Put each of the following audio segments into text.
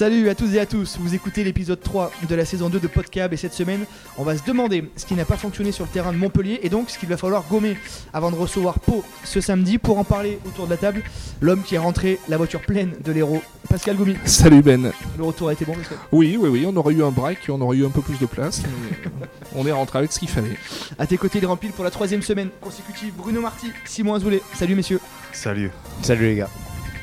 Salut à tous et à tous, vous écoutez l'épisode 3 de la saison 2 de Podcab et cette semaine on va se demander ce qui n'a pas fonctionné sur le terrain de Montpellier et donc ce qu'il va falloir gommer avant de recevoir Pau ce samedi pour en parler autour de la table. L'homme qui est rentré, la voiture pleine de l'héros, Pascal Goumi. Salut Ben. Le retour a été bon Pascal? Oui, oui, oui, on aurait eu un break, on aurait eu un peu plus de place. mais on est rentré avec ce qu'il fallait. À tes côtés, il remplit pour la troisième semaine consécutive Bruno Marty, Simon Azoulay. Salut messieurs. Salut. Salut les gars.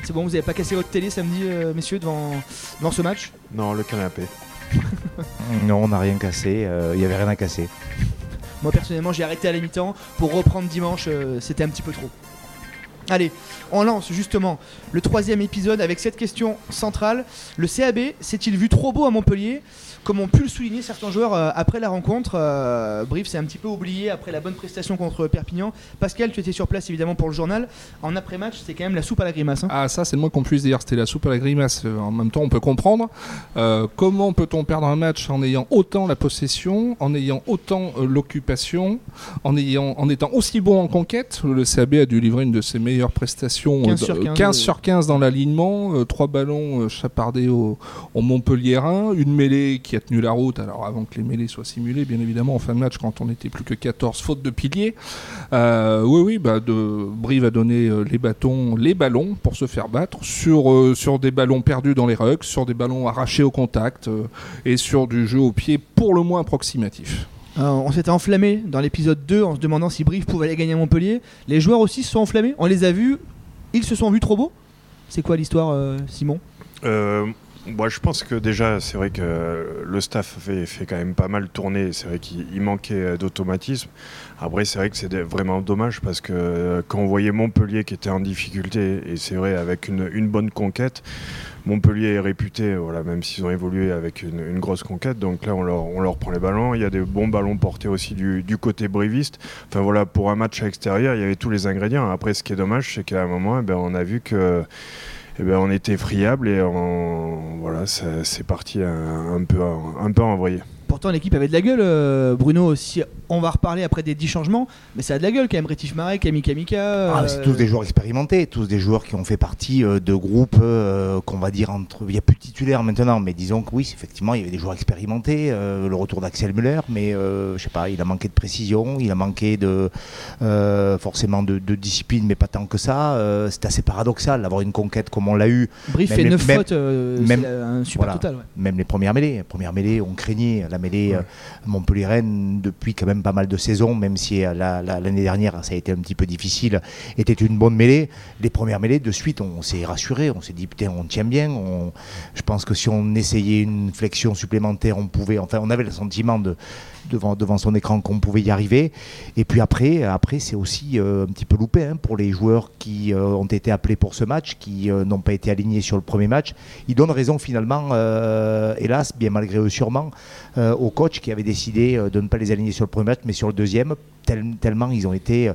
C'est bon, vous avez pas cassé votre télé samedi, euh, messieurs, devant, devant ce match? Non, le canapé. Non, on n'a rien cassé, il y avait rien à casser. Moi personnellement j'ai arrêté à la mi-temps pour reprendre dimanche, euh, c'était un petit peu trop. Allez, on lance justement le troisième épisode avec cette question centrale. Le CAB s'est-il vu trop beau à Montpellier Comme ont pu le souligner certains joueurs euh, après la rencontre, euh, Brief s'est un petit peu oublié après la bonne prestation contre Perpignan. Pascal, tu étais sur place évidemment pour le journal. En après-match, c'est quand même la soupe à la grimace. hein. Ah, ça, c'est le moins qu'on puisse dire. C'était la soupe à la grimace. Euh, En même temps, on peut comprendre. Euh, comment peut-on perdre un match en ayant autant la possession, en ayant autant l'occupation, en, en étant aussi bon en conquête? Le CAB a dû livrer une de ses meilleures prestations. 15 euh, sur 15, 15 euh. sur 15 dans l'alignement. euh, trois ballons euh, chapardés au, au Montpellierin. Une mêlée qui a tenu la route. Alors, avant que les mêlées soient simulées, bien évidemment, en fin de match, quand on n'était plus que 14, faute de pilier. Euh, oui, oui, bah, de, Brive a donné les bâtons, les ballons pour se faire battre sur, sur des ballons perdus dans les rucks, sur des ballons arrachés au contact et sur du jeu au pied pour le moins approximatif. Euh, on s'était enflammé dans l'épisode 2 en se demandant si Brief pouvait aller gagner à Montpellier. Les joueurs aussi se sont enflammés, on les a vus, ils se sont vus trop beaux. C'est quoi l'histoire, euh, Simon? Euh, moi, je pense que déjà, c'est vrai que le staff fait, quand même pas mal tourner. C'est vrai qu'il il manquait euh, d'automatisme. Après, c'est vrai que c'est vraiment dommage parce que euh, quand on voyait Montpellier qui était en difficulté, et c'est vrai avec une, bonne conquête, Montpellier est réputé, voilà, même s'ils ont évolué avec une, grosse conquête. Donc là, on leur, prend les ballons. Il y a des bons ballons portés aussi du, côté briviste. Enfin voilà, pour un match à l'extérieur, il y avait tous les ingrédients. Après, ce qui est dommage, c'est qu'à un moment, eh ben, on a vu que eh ben, on était friable et on- voilà, c'est parti un, peu, un peu envoyé. Pourtant, l'équipe avait de la gueule, euh, Bruno aussi. On va reparler après des 10 changements, mais ça a de la gueule quand même. Rétif Marek, Camille Kamika. Ah, euh, c'est tous des joueurs expérimentés, tous des joueurs qui ont fait partie euh, de groupes euh, qu'on va dire entre. Il n'y a plus de titulaires maintenant, mais disons que oui, effectivement, il y avait des joueurs expérimentés. euh, le retour d'Axel Müller, mais euh, je sais pas, il a manqué de précision, il a manqué de euh, forcément de, de discipline, mais pas tant que ça. Euh, c'est assez paradoxal d'avoir une conquête comme on l'a eu Brief même fait les- 9 même- fautes, euh, même- c'est un super voilà. total. ouais. même les premières mêlées. Les premières mêlées, on craignait la mêlée euh, Montpellier-Rennes depuis quand même pas mal de saisons, même si euh, la- la- l'année dernière ça a été un petit peu difficile, était une bonne mêlée. Les premières mêlées, de suite, on, s'est rassuré, on s'est dit putain, on tient bien. On- je pense que si on essayait une flexion supplémentaire, on pouvait, enfin, on avait le sentiment de, devant, devant son écran qu'on pouvait y arriver. Et puis après, après c'est aussi euh, un petit peu loupé hein, pour les joueurs qui euh, ont été appelés pour ce match, qui euh, n'ont pas été alignés sur le premier match. Ils donnent raison finalement, hélas, bien malgré eux sûrement, au coach qui avait décidé de ne pas les aligner sur le premier match, mais sur le deuxième, tel- tellement ils ont été,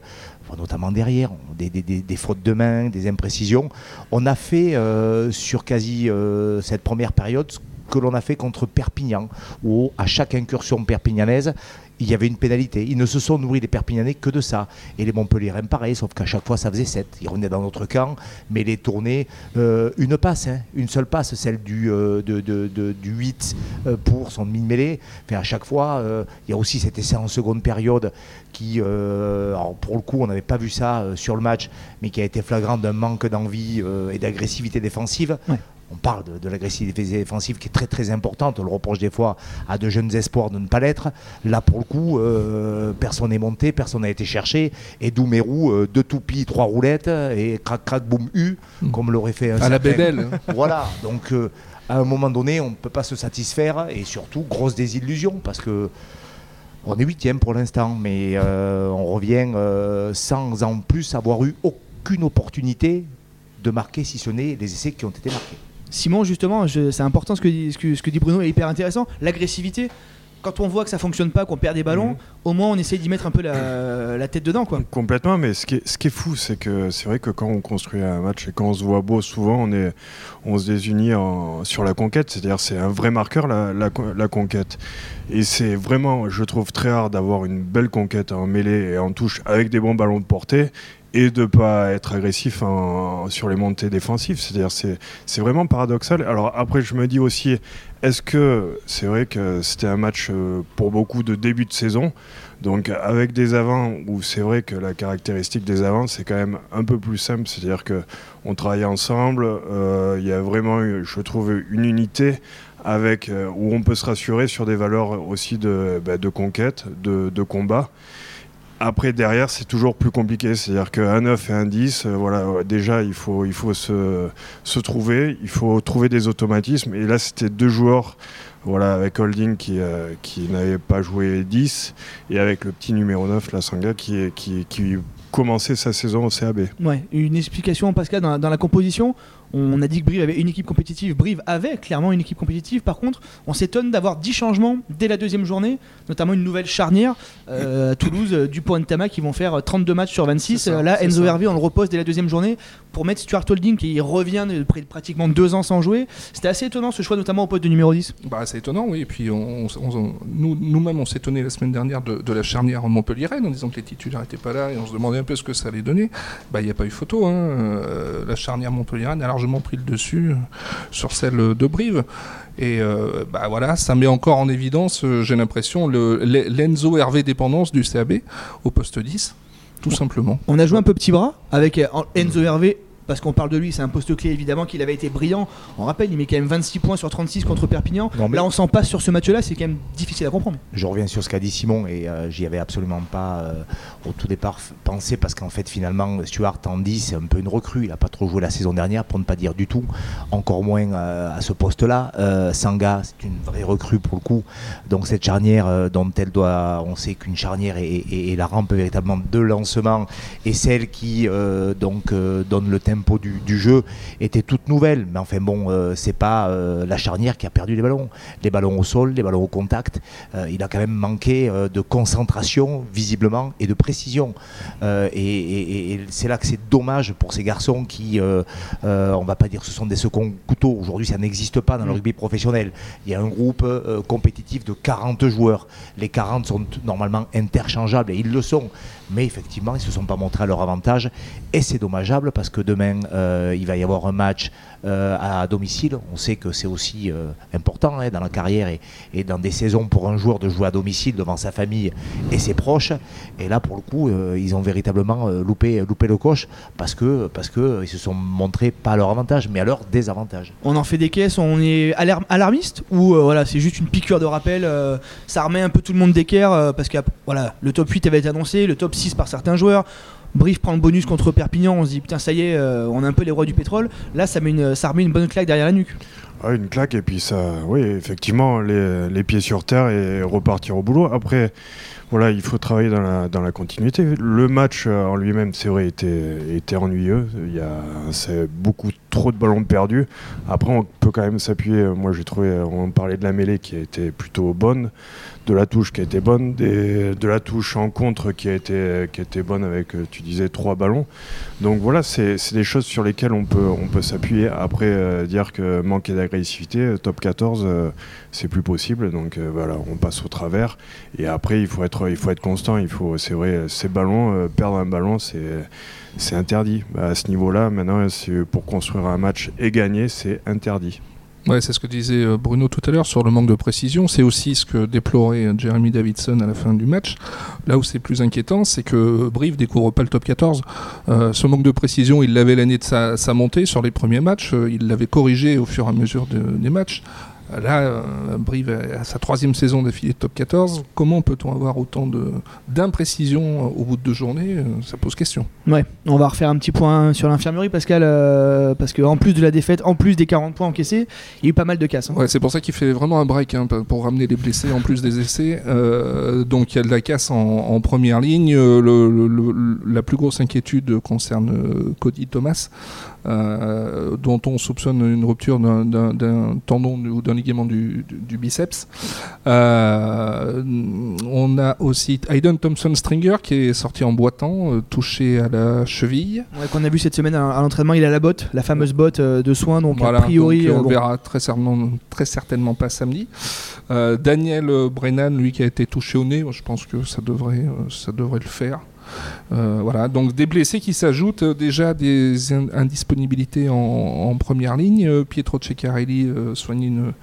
notamment derrière, des, des- des- des fautes de main, des imprécisions. On a fait sur quasi cette première période que l'on a fait contre Perpignan, où à chaque incursion perpignanaise, il y avait une pénalité. Ils ne se sont nourris les Perpignanais que de ça. Et les Montpellierens, pareil, sauf qu'à chaque fois, ça faisait 7. Ils revenaient dans notre camp, mais les tournaient euh, une passe, hein, une seule passe, celle du, euh, de, de- de- du 8 euh, pour son demi-mêlée. Enfin, à chaque fois, euh, il y a aussi cet essai en seconde période qui, euh, pour le coup, on n'avait pas vu ça euh, sur le match, mais qui a été flagrant d'un manque d'envie euh, et d'agressivité défensive. On parle de, de l'agressivité défensive qui est très très importante. On le reproche des fois à de jeunes espoirs de ne pas l'être. Là, pour le coup, euh, personne n'est monté, personne n'a été cherché. Et Doumerou, euh, deux toupies, trois roulettes et crac crac boum U, Mm. comme l'aurait fait un À la certain- Bédel. voilà, donc euh, à un moment donné, on ne peut pas se satisfaire et surtout, grosse désillusion parce que on est huitième pour l'instant, mais euh, on revient euh, sans en plus avoir eu aucune opportunité de marquer, si ce n'est les essais qui ont été marqués. Simon, justement, c'est important ce que, dit, ce, que, ce que dit Bruno est hyper intéressant. L'agressivité, quand on voit que ça fonctionne pas, qu'on perd des ballons, Mhm. au moins on essaie d'y mettre un peu la, la tête dedans. quoi. Complètement, mais ce qui est, ce qui est fou, c'est que c'est vrai que quand on construit un match et quand on se voit beau, souvent on, est, on se désunit en- sur la conquête, c'est-à-dire c'est un vrai marqueur la, la, la conquête. Et c'est vraiment, je trouve très rare d'avoir une belle conquête en mêlée et en touche avec des bons ballons de portée et de pas être agressif sur les montées défensives. C'est-à-dire, c'est, vraiment paradoxal. Alors après, je me dis aussi, est-ce que c'est vrai que c'était un match euh, pour beaucoup de début de saison? Donc avec des avants où c'est vrai que la caractéristique des avants c'est quand même un peu plus simple, c'est-à-dire que on travaille ensemble, euh, il y a vraiment, je trouve, une unité avec euh, où on peut se rassurer sur des valeurs aussi de, bah, conquête, de combat. Après, derrière, c'est toujours plus compliqué. C'est-à-dire qu'un 9 et un 10, euh, voilà, déjà, il faut, se, trouver, il faut trouver des automatismes. Et là, c'était deux joueurs, voilà, avec Holding qui, euh, n'avait pas joué 10, et avec le petit numéro 9, la Sanga, qui, qui, qui commençait sa saison au CAB. Une explication, Pascal, dans la composition? On a dit que Brive avait une équipe compétitive. Brive avait clairement une équipe compétitive. Par contre, on s'étonne d'avoir 10 changements dès la deuxième journée, notamment une nouvelle charnière euh, à Toulouse, euh, Dupont et Tama qui vont faire 32 matchs sur 26. Là, Enzo Hervé, on le repose dès la deuxième journée pour mettre Stuart Holding qui revient de pratiquement deux ans sans jouer. C'était assez étonnant ce choix, notamment au poste de numéro 10. Bah, c'est étonnant, oui. Et puis on, nous, nous-mêmes, on s'étonnait la semaine dernière de, la charnière en Montpellier en disant que les titulaires n'étaient pas là et on se demandait un peu ce que ça allait donner. Bah, il n'y a pas eu photo. Hein. Euh, la charnière Montpellier a pris le dessus sur celle de Brive. Et euh, bah voilà, ça met encore en évidence, euh, j'ai l'impression, l'Enzo Hervé dépendance du CAB au poste 10, tout simplement. On a joué un peu petit bras avec euh, Enzo Hervé parce qu'on parle de lui, c'est un poste clé évidemment qu'il avait été brillant. On rappelle, il met quand même 26 points sur 36 contre Perpignan. Là, on s'en passe sur ce match-là, c'est quand même difficile à comprendre. Je reviens sur ce qu'a dit Simon et euh, j'y avais absolument pas euh, au tout départ pensé parce qu'en fait, finalement, Stuart Andy, c'est un peu une recrue. Il n'a pas trop joué la saison dernière, pour ne pas dire du tout, encore moins euh, à ce poste-là. Sanga, c'est une vraie recrue pour le coup. Donc, cette charnière dont elle doit, on sait qu'une charnière est, la rampe véritablement de lancement et celle qui donc donne le tempo du, jeu était toute nouvelle. Mais enfin bon, euh, c'est pas euh, la charnière qui a perdu les ballons. Les ballons au sol, les ballons au contact. Euh, il a quand même manqué de concentration, visiblement, et de précision. et, c'est là que c'est dommage pour ces garçons qui, on va pas dire que ce sont des seconds couteaux. Aujourd'hui, ça n'existe pas dans le mm. rugby professionnel. Il y a un groupe compétitif de 40 joueurs. Les 40 sont normalement interchangeables et ils le sont mais effectivement, ils ne se sont pas montrés à leur avantage. Et c'est dommageable parce que demain, euh, il va y avoir un match euh, à domicile. On sait que c'est aussi euh, important hein, dans la carrière et, dans des saisons pour un joueur de jouer à domicile devant sa famille et ses proches. Et là, pour le coup, ils ont véritablement loupé, le coche parce que parce ils se sont montrés pas à leur avantage, mais à leur désavantage. On en fait des caisses, on est alarmiste ou voilà, c'est juste une piqûre de rappel. ça remet un peu tout le monde d'équerre parce que voilà, le top 8 avait été annoncé, le top 6 par certains joueurs. Brief prend le bonus contre Perpignan, on se dit putain ça y est, euh, on a un peu les rois du pétrole. Là ça, met une, ça remet une bonne claque derrière la nuque. une claque et puis ça, oui effectivement les, les, pieds sur terre et repartir au boulot. Après voilà, il faut travailler dans la, dans la continuité. Le match euh, en lui-même, c'est vrai, était, était ennuyeux. Il y a c'est beaucoup trop de ballons perdus. Après, on peut quand même s'appuyer. Moi, j'ai trouvé, on parlait de la mêlée qui a été plutôt bonne, de la touche qui a été bonne, des, de la touche en contre qui a été, qui a été bonne avec, euh, tu disais, trois ballons. Donc voilà, c'est des choses sur lesquelles on peut, on peut s'appuyer. Après, euh, dire que manquer d'agressivité, top 14, c'est plus possible. Donc voilà, on passe au travers. Et après, il faut être il faut être constant. Il faut, c'est vrai, ces ballons, euh, perdre un ballon, c'est c'est interdit. Bah, à ce niveau-là, maintenant, pour construire un match et gagner, c'est interdit. Ouais, c'est ce que disait euh, Bruno tout à l'heure sur le manque de précision. C'est aussi ce que déplorait euh, Jeremy Davidson à la fin du match. Là où c'est plus inquiétant, c'est que Brive découvre pas le top 14. ce manque de précision, il l'avait l'année de sa, montée sur les premiers matchs. il l'avait corrigé au fur et à mesure des matchs. Là, euh, Brive a sa troisième saison d'affilée de top 14. Comment peut-on avoir autant d'imprécisions au bout de deux journées euh, Ça pose question. Ouais, on va refaire un petit point sur l'infirmerie, Pascal, euh, parce qu'en plus de la défaite, en plus des 40 points encaissés, il y a eu pas mal de casses. Hein. Ouais, c'est pour ça qu'il fait vraiment un break hein, pour ramener les blessés en plus des essais. donc il y a de la casse en, première ligne. la plus grosse inquiétude concerne Cody Thomas. Euh, dont on soupçonne une rupture d'un tendon ou d'un ligament du, biceps. Euh, on a aussi Hayden Thompson Stringer qui est sorti en boitant, euh, touché à la cheville. qu'on a vu cette semaine à, l'entraînement, il a la botte, la fameuse botte de soins, donc a priori. on verra très certainement, très certainement pas samedi. Daniel Brennan, lui qui a été touché au nez, je pense que ça devrait, ça devrait le faire. Euh, voilà, donc des blessés qui s'ajoutent euh, déjà des indisponibilités en, première ligne. Euh, Pietro Ceccarelli soigne une,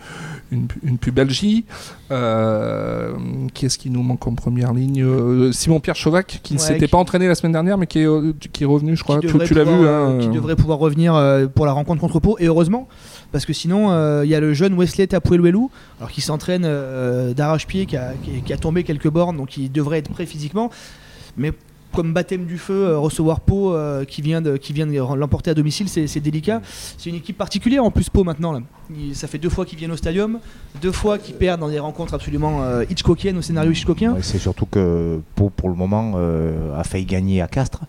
une, pubalgie. qui est-ce qui nous manque en première ligne Simon-Pierre Chauvac, qui ne s'était pas entraîné la semaine dernière, mais qui est, qui est revenu, je crois. Tu, l'as vu hein, Qui devrait pouvoir revenir pour la rencontre contre Pau, et heureusement parce que sinon il y a le jeune Wesley Tapueluelu alors qui s'entraîne d'arrache-pied qui a, qui a, tombé quelques bornes donc il devrait être prêt physiquement mais comme baptême du feu, euh, recevoir Pau euh, qui vient de, l'emporter à domicile, c'est délicat. C'est une équipe particulière en plus Pau maintenant. Ça fait deux fois qu'ils viennent au stadium, deux fois qu'ils perdent dans des rencontres absolument euh, Hitchcockiennes au scénario Hitchcockien. c'est surtout que Pau pour le moment a failli gagner à Castres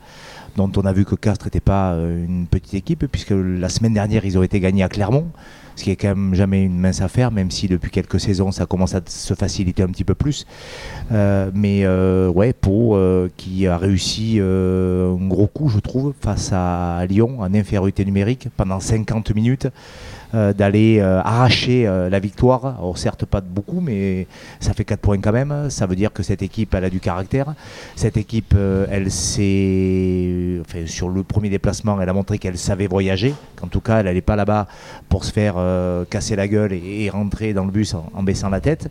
dont on a vu que Castres n'était pas une petite équipe, puisque la semaine dernière, ils ont été gagnés à Clermont ce qui est quand même jamais une mince affaire, même si depuis quelques saisons ça commence à se faciliter un petit peu plus. Euh, mais euh, ouais, Pau euh, qui a réussi un gros coup, je trouve, face à Lyon en infériorité numérique pendant 50 minutes. Euh, d'aller euh, arracher euh, la victoire. Alors certes pas beaucoup, mais ça fait 4 points quand même. Ça veut dire que cette équipe, elle a du caractère. Cette équipe, elle s'est... Enfin, sur le premier déplacement, elle a montré qu'elle savait voyager. Qu'en tout cas, elle n'allait pas là-bas pour se faire casser la gueule et, rentrer dans le bus en, baissant la tête.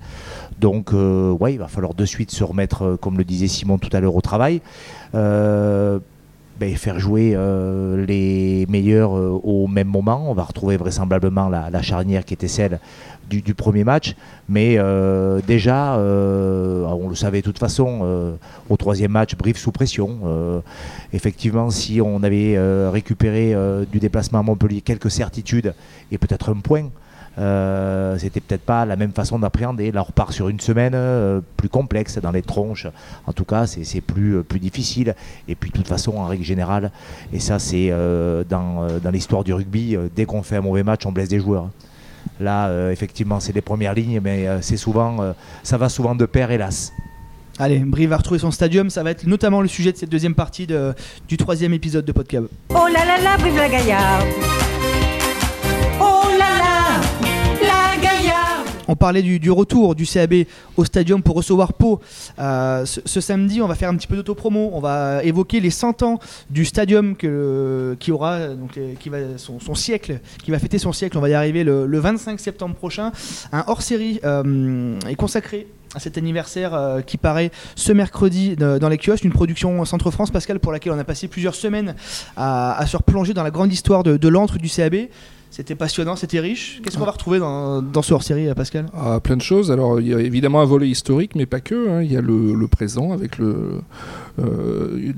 Donc, ouais, il va falloir de suite se remettre, comme le disait Simon tout à l'heure, au travail. Ben, faire jouer euh, les meilleurs euh, au même moment. On va retrouver vraisemblablement la, charnière qui était celle du, premier match. Mais euh, déjà, on le savait de toute façon, au troisième match, Brive sous pression. effectivement, si on avait récupéré du déplacement à Montpellier quelques certitudes et peut-être un point, euh, c'était peut-être pas la même façon d'appréhender. Là, on repart sur une semaine euh, plus complexe dans les tronches. En tout cas, c'est plus, euh, plus difficile. Et puis, de toute façon, en règle générale, et ça, c'est dans, dans l'histoire du rugby, dès qu'on fait un mauvais match, on blesse des joueurs. Là, effectivement, c'est les premières lignes, mais c'est souvent, ça va souvent de pair, hélas. Allez, Brive va retrouver son stadium. Ça va être notamment le sujet de cette deuxième partie de, du troisième épisode de Podcast. Oh là là là, Brive la Gaillarde On parlait du, retour du CAB au stadium pour recevoir Pau. Euh, ce, samedi, on va faire un petit peu d'autopromo. On va évoquer les 100 ans du stadium qui aura donc, qui va, son, siècle, qui va fêter son siècle. On va y arriver le, 25 septembre prochain. Un hors-série euh, est consacré à cet anniversaire euh, qui paraît ce mercredi dans les kiosques, une production Centre France, Pascal, pour laquelle on a passé plusieurs semaines à, se replonger dans la grande histoire de, de l'antre du CAB. C'était passionnant, c'était riche. Qu'est-ce qu'on va retrouver dans, dans ce hors-série, euh, Pascal? Ah, Plein de choses. Alors, il y a évidemment un volet historique, mais pas que. Hein. Il y a le, présent avec euh,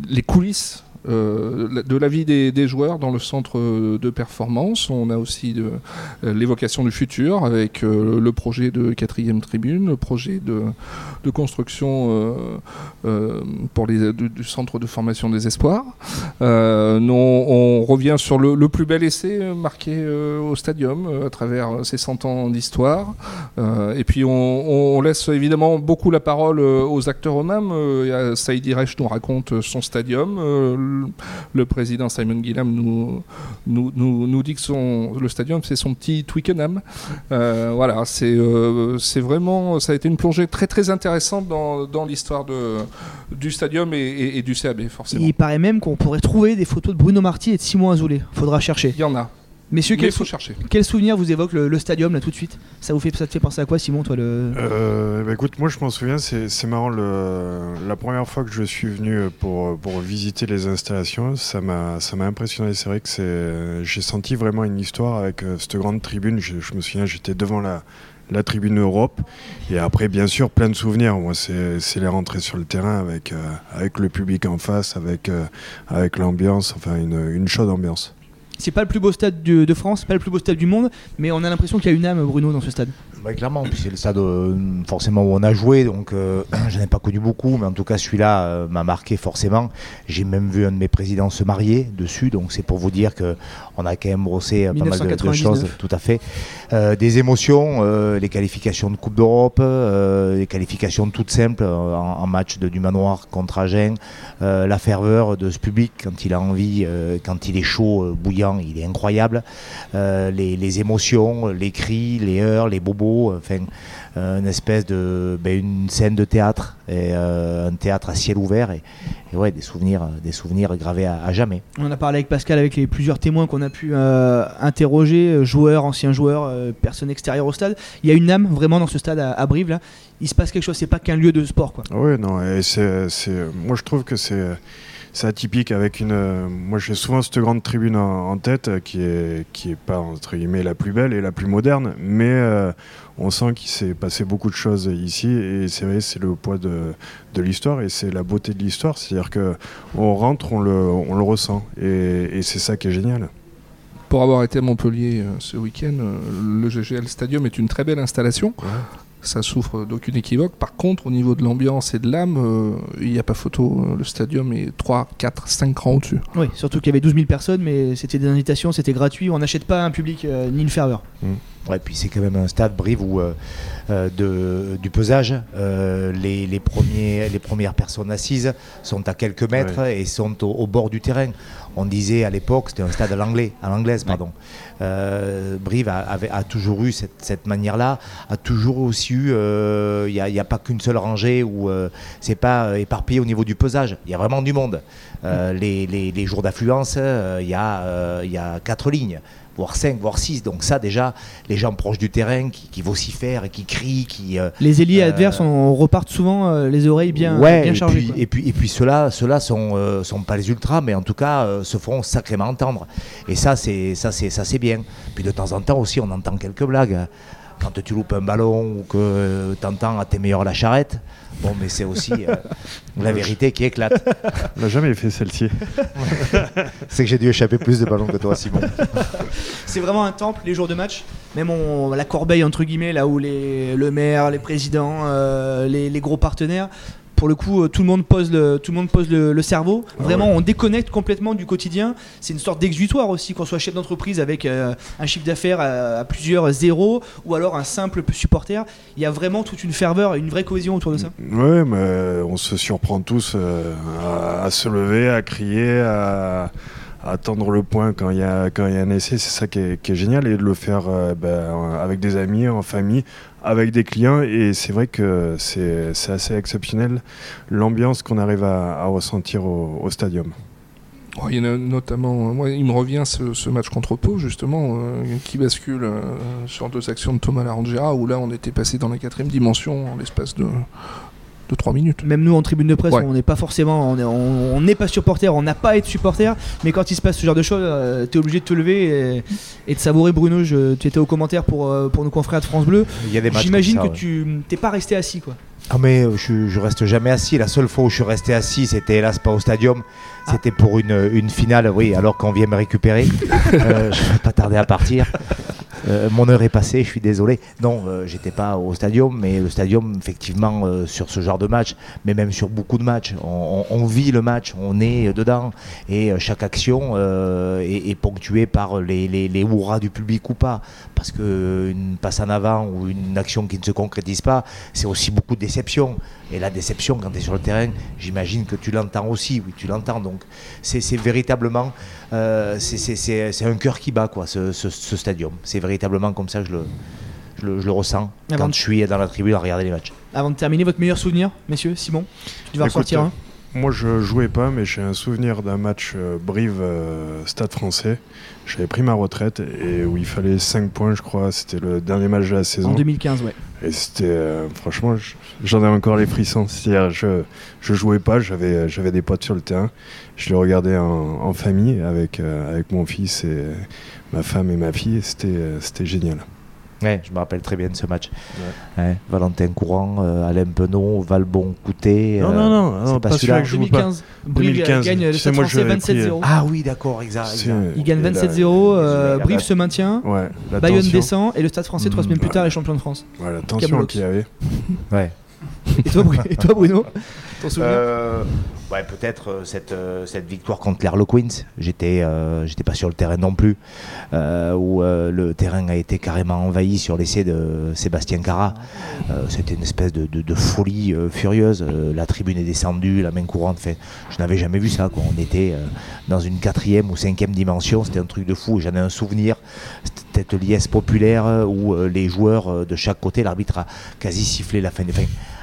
les coulisses euh, de la vie des, joueurs dans le centre de performance. On a aussi euh, l'évocation du futur avec euh, le projet de quatrième tribune, le projet de, construction pour les, du, centre de formation des espoirs. on revient sur le, plus bel essai marqué au stadium à travers ces 100 ans d'histoire. et puis on, laisse évidemment beaucoup la parole aux acteurs eux-mêmes. Saïd Reich nous raconte son stadium le président Simon Gillam nous, nous, nous, dit que son, le stadium, c'est son petit Twickenham. Euh, voilà, euh, c'est vraiment, ça a été une plongée très très intéressante dans, dans l'histoire du stadium et, du CAB, forcément. Il paraît même qu'on pourrait trouver des photos de Bruno Marty et de Simon Azoulay. Faudra chercher. Il y en a. Messieurs, quel, faut chercher. quel souvenir vous évoque le, stadium là tout de suite? Ça, vous fait, ça te fait penser à quoi Simon toi le... Euh, bah, Écoute, moi je m'en souviens, c'est marrant, le, la première fois que je suis venu pour, pour visiter les installations, ça m'a impressionné. C'est vrai que j'ai senti vraiment une histoire avec euh, cette grande tribune. Je, me souviens, j'étais devant la, la tribune Europe. Et après, bien sûr, plein de souvenirs. Moi, c'est les rentrées sur le terrain avec, euh, avec le public en face, avec, avec l'ambiance, enfin une, une chaude ambiance c'est pas le plus beau stade de, France, pas le plus beau stade du monde, mais on a l'impression qu'il y a une âme, Bruno, dans ce stade. Bah, clairement, c'est le stade euh, forcément où on a joué, donc euh, je n'ai pas connu beaucoup, mais en tout cas celui-là euh, m'a marqué forcément. J'ai même vu un de mes présidents se marier dessus, donc c'est pour vous dire que on a quand même brossé pas mal de, choses, tout à fait. des émotions, les qualifications de Coupe d'Europe, les qualifications toutes simples en, match de, du manoir contre Agen, la ferveur de ce public quand il a envie, quand il est chaud, bouillant, il est incroyable. Les, les, émotions, les cris, les heures, les bobos enfin euh, une espèce de ben, une scène de théâtre et euh, un théâtre à ciel ouvert et, et ouais des souvenirs des souvenirs gravés à, à jamais. On en a parlé avec Pascal, avec les plusieurs témoins qu'on a pu euh, interroger, euh, joueurs, anciens joueurs, euh, personnes extérieures au stade. Il y a une âme vraiment dans ce stade à, à Brive là. Il se passe quelque chose, c'est pas qu'un lieu de sport quoi. Ouais, non, c'est, moi je trouve que c'est, atypique avec une. Moi j'ai souvent cette grande tribune en, tête qui est, qui est pas entre guillemets la plus belle et la plus moderne, mais on sent qu'il s'est passé beaucoup de choses ici et c'est vrai, c'est le poids de, l'histoire et c'est la beauté de l'histoire, c'est-à-dire que on rentre, on le, on le ressent et c'est ça qui est génial. Pour avoir été à Montpellier euh, ce week-end, euh, le GGL Stadium est une très belle installation. Ça souffre d'aucune équivoque. Par contre, au niveau de l'ambiance et de l'âme, euh, il n'y a pas photo. Euh, Le stadium est 3, 4, 5 rangs au-dessus. Oui, surtout qu'il y avait 12 000 personnes, mais c'était des invitations, c'était gratuit. On n'achète pas un public euh, ni une ferveur. Ouais, puis c'est quand même un stade Brive où euh, euh, de, du pesage, euh, les, les, premiers, les premières personnes assises sont à quelques mètres et sont au, au bord du terrain. On disait à l'époque, c'était un stade à l'anglais, à l'anglaise, pardon. Euh, Brive a, avait- a toujours eu cette, cette manière-là, a toujours aussi eu, il n'y a, pas qu'une seule rangée où c'est pas éparpillé au niveau du pesage. Il y a vraiment du monde. Euh, les, les- les jours d'affluence, il y, y a quatre lignes voire 5, voire 6. Donc ça déjà, les gens proches du terrain qui, qui vocifèrent et qui crient, qui... euh, Les ailiers Euh, adverses, on repartent souvent euh, les oreilles bien, ouais, bien et chargées. puis, et puis, et puis ceux-là, ceux-là sont, sont pas les ultras, mais en tout cas se font sacrément entendre. Et ça, c'est ça, c'est ça, c'est bien. Puis de temps en temps aussi, on entend quelques blagues. hein. Quand tu loupes un ballon ou que tu entends à tes meilleurs la charrette, bon, mais c'est aussi euh, la vérité qui éclate. On n'a jamais fait celle-ci. C'est que j'ai dû échapper plus de ballons que toi, Simon. C'est vraiment un temple les jours de match. Même on- la corbeille entre guillemets, là où les, le maire, les présidents, euh, les, les gros partenaires. Pour le coup, euh, tout le monde pose le, tout le, monde pose le, le cerveau. Vraiment, on déconnecte complètement du quotidien. C'est une sorte d'exutoire aussi, qu'on soit chef d'entreprise avec euh, un chiffre d'affaires à, à plusieurs zéros ou alors un simple supporter. Il y a vraiment toute une ferveur, une vraie cohésion autour de ça. Ouais, mais on se surprend tous euh, à, à se lever, à crier, à, à tendre le poing quand il y a, y a un essai. C'est ça qui est, qui est génial et de le faire euh, ben, avec des amis, en famille, avec des clients. Et c'est vrai que c'est assez exceptionnel l'ambiance qu'on arrive à, ressentir au, au stadium. Il y en a notamment, moi, il me revient ce, match contre Pau, justement, euh, qui bascule euh, sur deux actions de Thomas Larangera, où là, on était passé dans la quatrième dimension en l'espace de, de 3 minutes. Même nous en tribune de presse, Ouais. on n'est pas forcément, on est- on on n'est pas supporter, on n'a pas à être supporter, mais quand il se passe ce genre de choses, tu es obligé de te lever et, et de savourer. Bruno, je- tu étais au commentaire pour, euh, pour nos confrères de France Bleu. J'imagine que ouais. tu t'es pas resté assis quoi. Ah mais euh, je, je reste jamais assis. La seule fois où je suis resté assis, c'était hélas pas au stadium. C'était pour une, une finale, oui, alors qu'on vient me récupérer. Euh, je vais pas tarder à partir. Euh, mon heure est passée, je suis désolé. Non, euh, j'étais pas au stadium, mais le stadium, effectivement, euh, sur ce genre de match, mais même sur beaucoup de matchs, on, vit le match, on est dedans, et chaque action est, ponctuée par les, les, hurrahs du public ou pas. Parce qu'une passe en avant ou une action qui ne se concrétise pas, c'est aussi beaucoup de déception. Et la déception, quand tu es sur le terrain, j'imagine que tu l'entends aussi, oui, tu l'entends. Donc, c'est véritablement, euh, c'est- un cœur qui bat, quoi, ce, ce- ce stadium. C'est véritablement comme ça que je le, je le, je le ressens Avant quand de- je suis dans la tribune à regarder les matchs. Avant de terminer, votre meilleur souvenir, messieurs, Simon Tu devais Écoute, ressortir un Moi, je jouais pas, mais j'ai un souvenir d'un match euh, Brive-Stade français. J'avais pris ma retraite et où il fallait 5 points, je crois. C'était le dernier match de la en saison. 2015, ouais. Et c'était, euh, franchement, je- j'en ai encore les frissons. C'est-à-dire, je, je jouais pas, j'avais, j'avais des potes sur le terrain. Je le regardais en, en famille avec, euh, avec mon fils et ma femme et ma fille. euh, c'était génial. Ouais, je me rappelle très bien de ce match. Ouais, Valentin Courant, euh, Alain Penaud, Valbon Coutet. Non, euh, non, non, c'est non, pas pas celui-là. celui-là que je joue pas. 2015, Brive 2015. gagne le Tu sais, Stade moi, français j'avais pris, 27-0. Ah oui, d'accord, exact. Il gagne et la- 27-0, euh, Brive se maintient, Ouais, Bayonne descend et le Stade français, trois Mm, semaines plus tard, est champion de France. Ouais, la tension qu'il y avait. Ouais. Et toi, Bru- et toi, Bruno? Euh, ouais, peut-être euh, cette, euh, cette victoire contre l'Harlequins. J'étais euh, j'étais pas sur le terrain non plus, où le terrain a été carrément envahi sur l'essai de Sébastien Cara. C'était une espèce de, folie furieuse. La tribune est descendue, la main courante. Je n'avais jamais vu ça. On était dans une quatrième ou cinquième dimension. C'était un truc de fou. J'en ai un souvenir. Cette liesse populaire où les joueurs de chaque côté, l'arbitre a quasi sifflé la fin des fins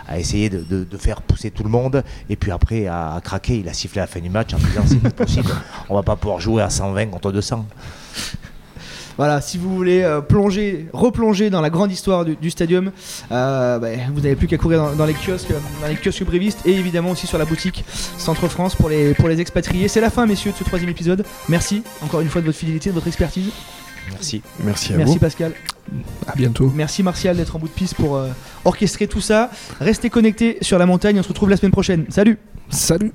a essayé de, faire pousser tout le monde et puis après à, à craquer il a sifflé à la fin du match en disant c'est pas possible on va pas pouvoir jouer à 120 contre 200 Voilà, si vous voulez euh, plonger, replonger dans la grande histoire du, du stadium, euh, bah, vous n'avez plus qu'à courir dans, dans les kiosques, dans les kiosques brévistes et évidemment aussi sur la boutique Centre France pour les, pour les expatriés. C'est la fin, messieurs, de ce troisième épisode. Merci encore une fois de votre fidélité, de votre expertise. Merci Merci à Merci vous. Pascal. À bientôt. Merci Martial d'être en bout de piste pour euh, orchestrer tout ça. Restez connectés sur la montagne. On se retrouve la semaine prochaine. Salut Salut